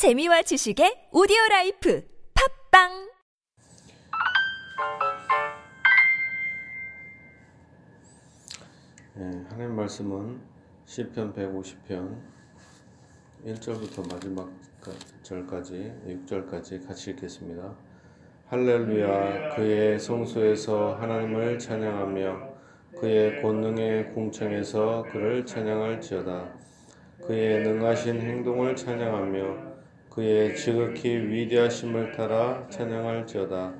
재미와 지식의 오디오 라이프 팟빵 예, 하나님 말씀은 시편 150편 1절부터 마지막 절까지 6절까지 같이 읽겠습니다. 할렐루야 그의 성소에서 하나님을 찬양하며 그의 권능의 궁창에서 그를 찬양할지어다 그의 능하신 행동을 찬양하며 그의 지극히 위대하심을 따라 찬양할지어다.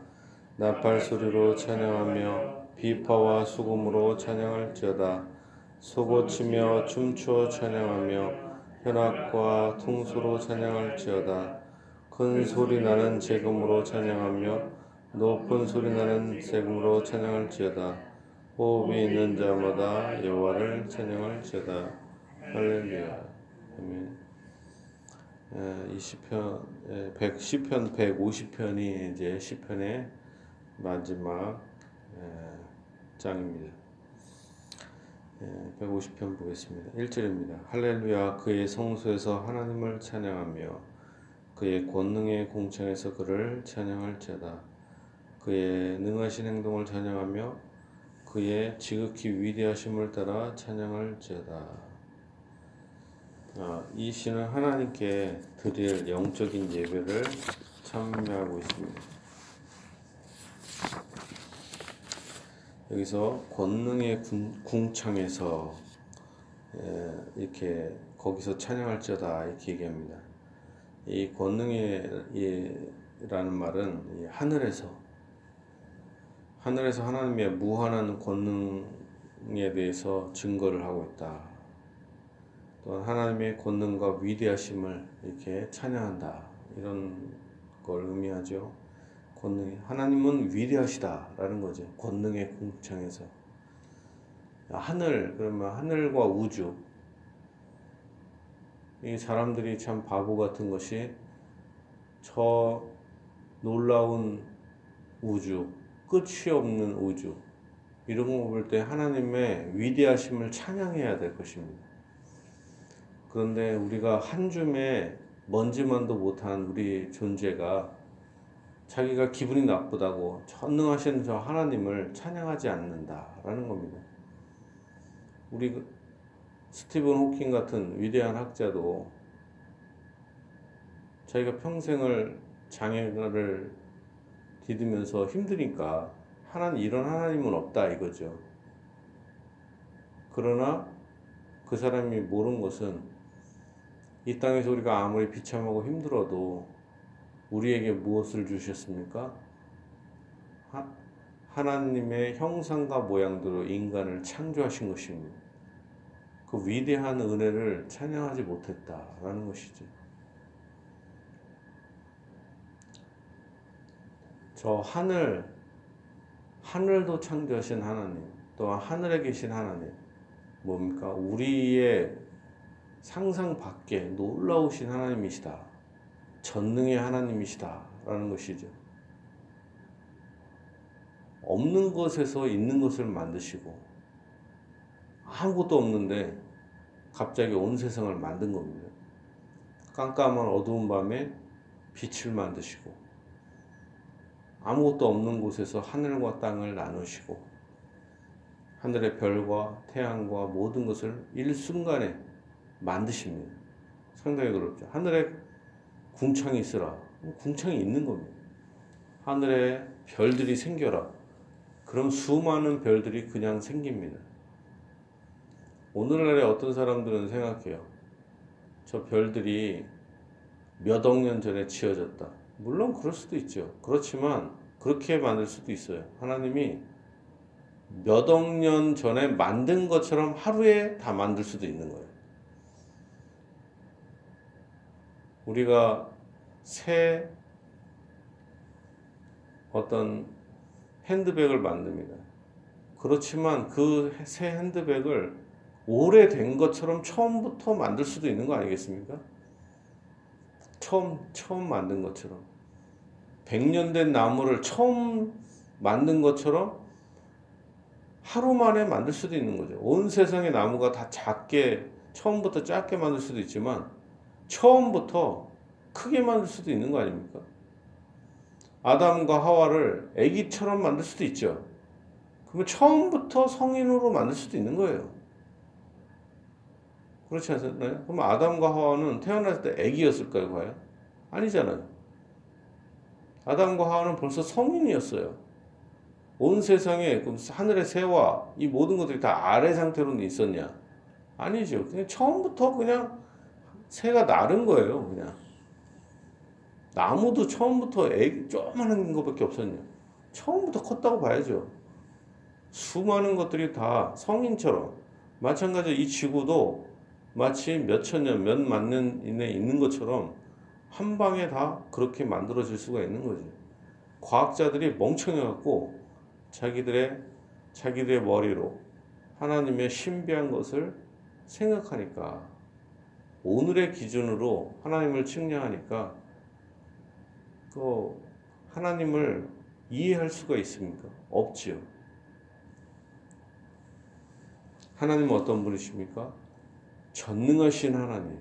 나팔 소리로 찬양하며 비파와 수금으로 찬양할지어다. 소고치며 춤추어 찬양하며 현악과 퉁소로 찬양할지어다. 큰 소리 나는 재금으로 찬양하며 높은 소리 나는 세금으로 찬양할지어다. 호흡이 있는 자마다 여호와를 찬양할지어다. 할렐루야. 아멘 이 시편 100 시편 150편이 이제 시편의 마지막 장입니다. 150편 보겠습니다. 1절입니다. 할렐루야 그의 성소에서 하나님을 찬양하며 그의 권능의 공창에서 그를 찬양할지어다. 그의 능하신 행동을 찬양하며 그의 지극히 위대하심을 따라 찬양할지어다. 아, 이 시는 하나님께 드릴 영적인 예배를 참여하고 있습니다. 여기서 권능의 궁창에서 이렇게 거기서 찬양할지어다 이렇게 얘기합니다. 이 권능이라는 말은 하늘에서 하늘에서 하나님의 무한한 권능에 대해서 증거를 하고 있다. 또 하나님의 권능과 위대하심을 이렇게 찬양한다. 이런 걸 의미하죠. 권능이 하나님은 위대하시다라는 거죠. 권능의 궁창에서 하늘 그러면 하늘과 우주 이 사람들이 참 바보 같은 것이 저 놀라운 우주 끝이 없는 우주 이런 거 볼 때 하나님의 위대하심을 찬양해야 될 것입니다. 그런데 우리가 한 줌의 먼지만도 못한 우리 존재가 자기가 기분이 나쁘다고 전능하신 저 하나님을 찬양하지 않는다라는 겁니다. 우리 그 스티븐 호킹 같은 위대한 학자도 자기가 평생을 장애를 디디면서 힘드니까 하나님 이런 하나님은 없다 이거죠. 그러나 그 사람이 모르는 것은 이 땅에서 우리가 아무리 비참하고 힘들어도 우리에게 무엇을 주셨습니까? 하, 하나님의 형상과 모양대로 인간을 창조하신 것입니다. 그 위대한 은혜를 찬양하지 못했다라는 것이죠. 저 하늘, 하늘도 창조하신 하나님, 또한 하늘에 계신 하나님, 뭡니까? 우리의 상상 밖에 놀라우신 하나님이시다. 전능의 하나님이시다. 라는 것이죠. 없는 것에서 있는 것을 만드시고, 아무것도 없는데 갑자기 온 세상을 만든 겁니다. 깜깜한 어두운 밤에 빛을 만드시고, 아무것도 없는 곳에서 하늘과 땅을 나누시고, 하늘의 별과 태양과 모든 것을 일순간에 만드십니다. 상당히 그렇죠. 하늘에 궁창이 있으라. 궁창이 있는 겁니다. 하늘에 별들이 생겨라. 그럼 수많은 별들이 그냥 생깁니다. 오늘날에 어떤 사람들은 생각해요. 저 별들이 몇 억 년 전에 지어졌다. 물론 그럴 수도 있죠. 그렇지만 그렇게 만들 수도 있어요. 하나님이 몇 억 년 전에 만든 것처럼 하루에 다 만들 수도 있는 거예요. 우리가 새 어떤 핸드백을 만듭니다. 그렇지만 그 새 핸드백을 오래된 것처럼 처음부터 만들 수도 있는 거 아니겠습니까? 처음, 처음 만든 것처럼. 100년 된 나무를 처음 만든 것처럼 하루 만에 만들 수도 있는 거죠. 온 세상의 나무가 다 작게, 처음부터 작게 만들 수도 있지만, 처음부터 크게 만들 수도 있는 거 아닙니까? 아담과 하와를 아기처럼 만들 수도 있죠. 그러면 처음부터 성인으로 만들 수도 있는 거예요. 그렇지 않나요? 그럼 아담과 하와는 태어났을 때 아기였을까요, 과연? 아니잖아요. 아담과 하와는 벌써 성인이었어요. 온 세상에 그럼 하늘의 새와 이 모든 것들이 다 아래 상태로 있었냐? 아니죠. 그냥 처음부터 그냥 새가 나른 거예요, 그냥. 나무도 처음부터 애기 조그마한 것밖에 없었냐? 처음부터 컸다고 봐야죠. 수많은 것들이 다 성인처럼 마찬가지로 이 지구도 마치 몇천 년, 몇만 년 이내에 있는 것처럼 한 방에 다 그렇게 만들어질 수가 있는 거지. 과학자들이 멍청해갖고 자기들의 자기들의 머리로 하나님의 신비한 것을 생각하니까 오늘의 기준으로 하나님을 측량하니까 그 하나님을 이해할 수가 있습니까? 없지요. 하나님은 어떤 분이십니까? 전능하신 하나님.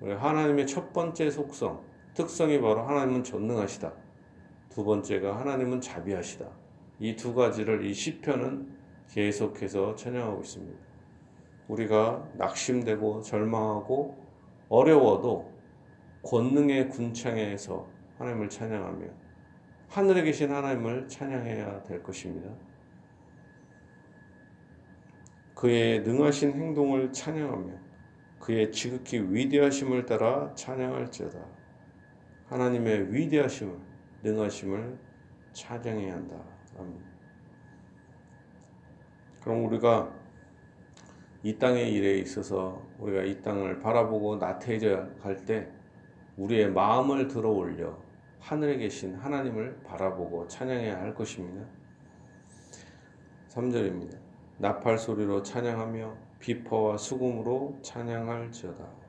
우리 하나님의 첫 번째 속성, 특성이 바로 하나님은 전능하시다. 두 번째가 하나님은 자비하시다. 이 두 가지를 이 시편은 계속해서 찬양하고 있습니다. 우리가 낙심되고 절망하고 어려워도 권능의 군창에서 하나님을 찬양하며 하늘에 계신 하나님을 찬양해야 될 것입니다. 그의 능하신 행동을 찬양하며 그의 지극히 위대하심을 따라 찬양할지어다. 하나님의 위대하심을 능하심을 찬양해야 한다. 그럼 우리가 이 땅의 일에 있어서 우리가 이 땅을 바라보고 나태해져 갈 때 우리의 마음을 들어 올려 하늘에 계신 하나님을 바라보고 찬양해야 할 것입니다. 3절입니다. 나팔 소리로 찬양하며 비퍼와 수금으로 찬양할지어다.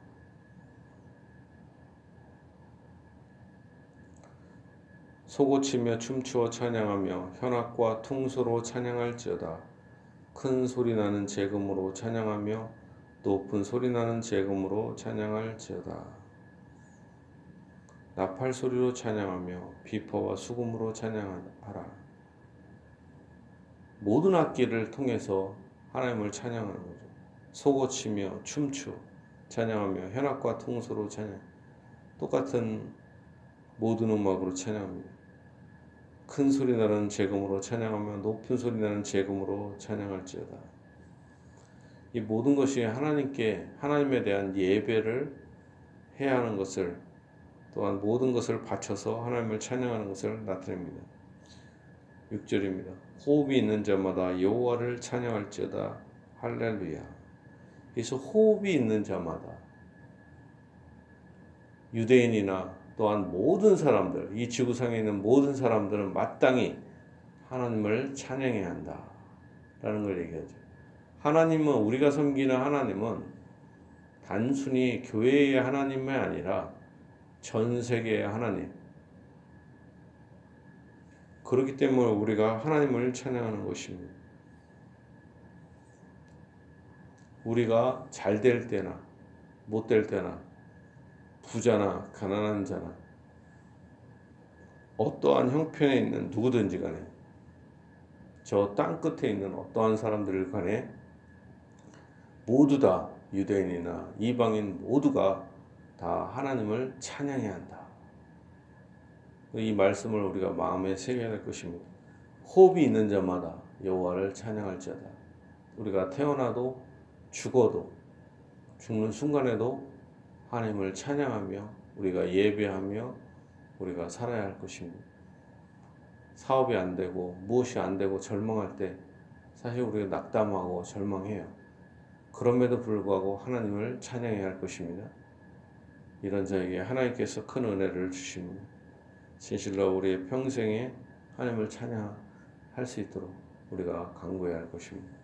소고치며 춤추어 찬양하며 현악과 퉁소로 찬양할지어다. 큰 소리 나는 재금으로 찬양하며 높은 소리 나는 재금으로 찬양할지어다. 나팔 소리로 찬양하며 비퍼와 수금으로 찬양하라. 모든 악기를 통해서 하나님을 찬양하는 거죠. 소고치며 춤추 찬양하며 현악과 통소로 찬양. 똑같은 모든 음악으로 찬양합니다. 큰 소리 나는 재금으로 찬양하며 높은 소리 나는 재금으로 찬양할지어다. 이 모든 것이 하나님께 하나님에 대한 예배를 해야 하는 것을 또한 모든 것을 바쳐서 하나님을 찬양하는 것을 나타냅니다. 6절입니다. 호흡이 있는 자마다 여호와를 찬양할지어다. 할렐루야. 그래서 호흡이 있는 자마다 유대인이나 또한 모든 사람들, 이 지구상에 있는 모든 사람들은 마땅히 하나님을 찬양해야 한다. 라는 걸 얘기하죠. 하나님은, 우리가 섬기는 하나님은 단순히 교회의 하나님이 아니라 전 세계의 하나님. 그렇기 때문에 우리가 하나님을 찬양하는 것입니다. 우리가 잘 될 때나 못 될 때나 부자나 가난한 자나 어떠한 형편에 있는 누구든지 간에 저 땅 끝에 있는 어떠한 사람들 간에 모두 다 유대인이나 이방인 모두가 다 하나님을 찬양해야 한다. 이 말씀을 우리가 마음에 새겨야 될 것입니다. 호흡이 있는 자마다 여호와를 찬양할지어다. 우리가 태어나도 죽어도 죽는 순간에도 하나님을 찬양하며 우리가 예배하며 우리가 살아야 할 것입니다. 사업이 안 되고 무엇이 안 되고 절망할 때 사실 우리가 낙담하고 절망해요. 그럼에도 불구하고 하나님을 찬양해야 할 것입니다. 이런 자에게 하나님께서 큰 은혜를 주십니다. 진실로 우리의 평생에 하나님을 찬양할 수 있도록 우리가 강구해야 할 것입니다.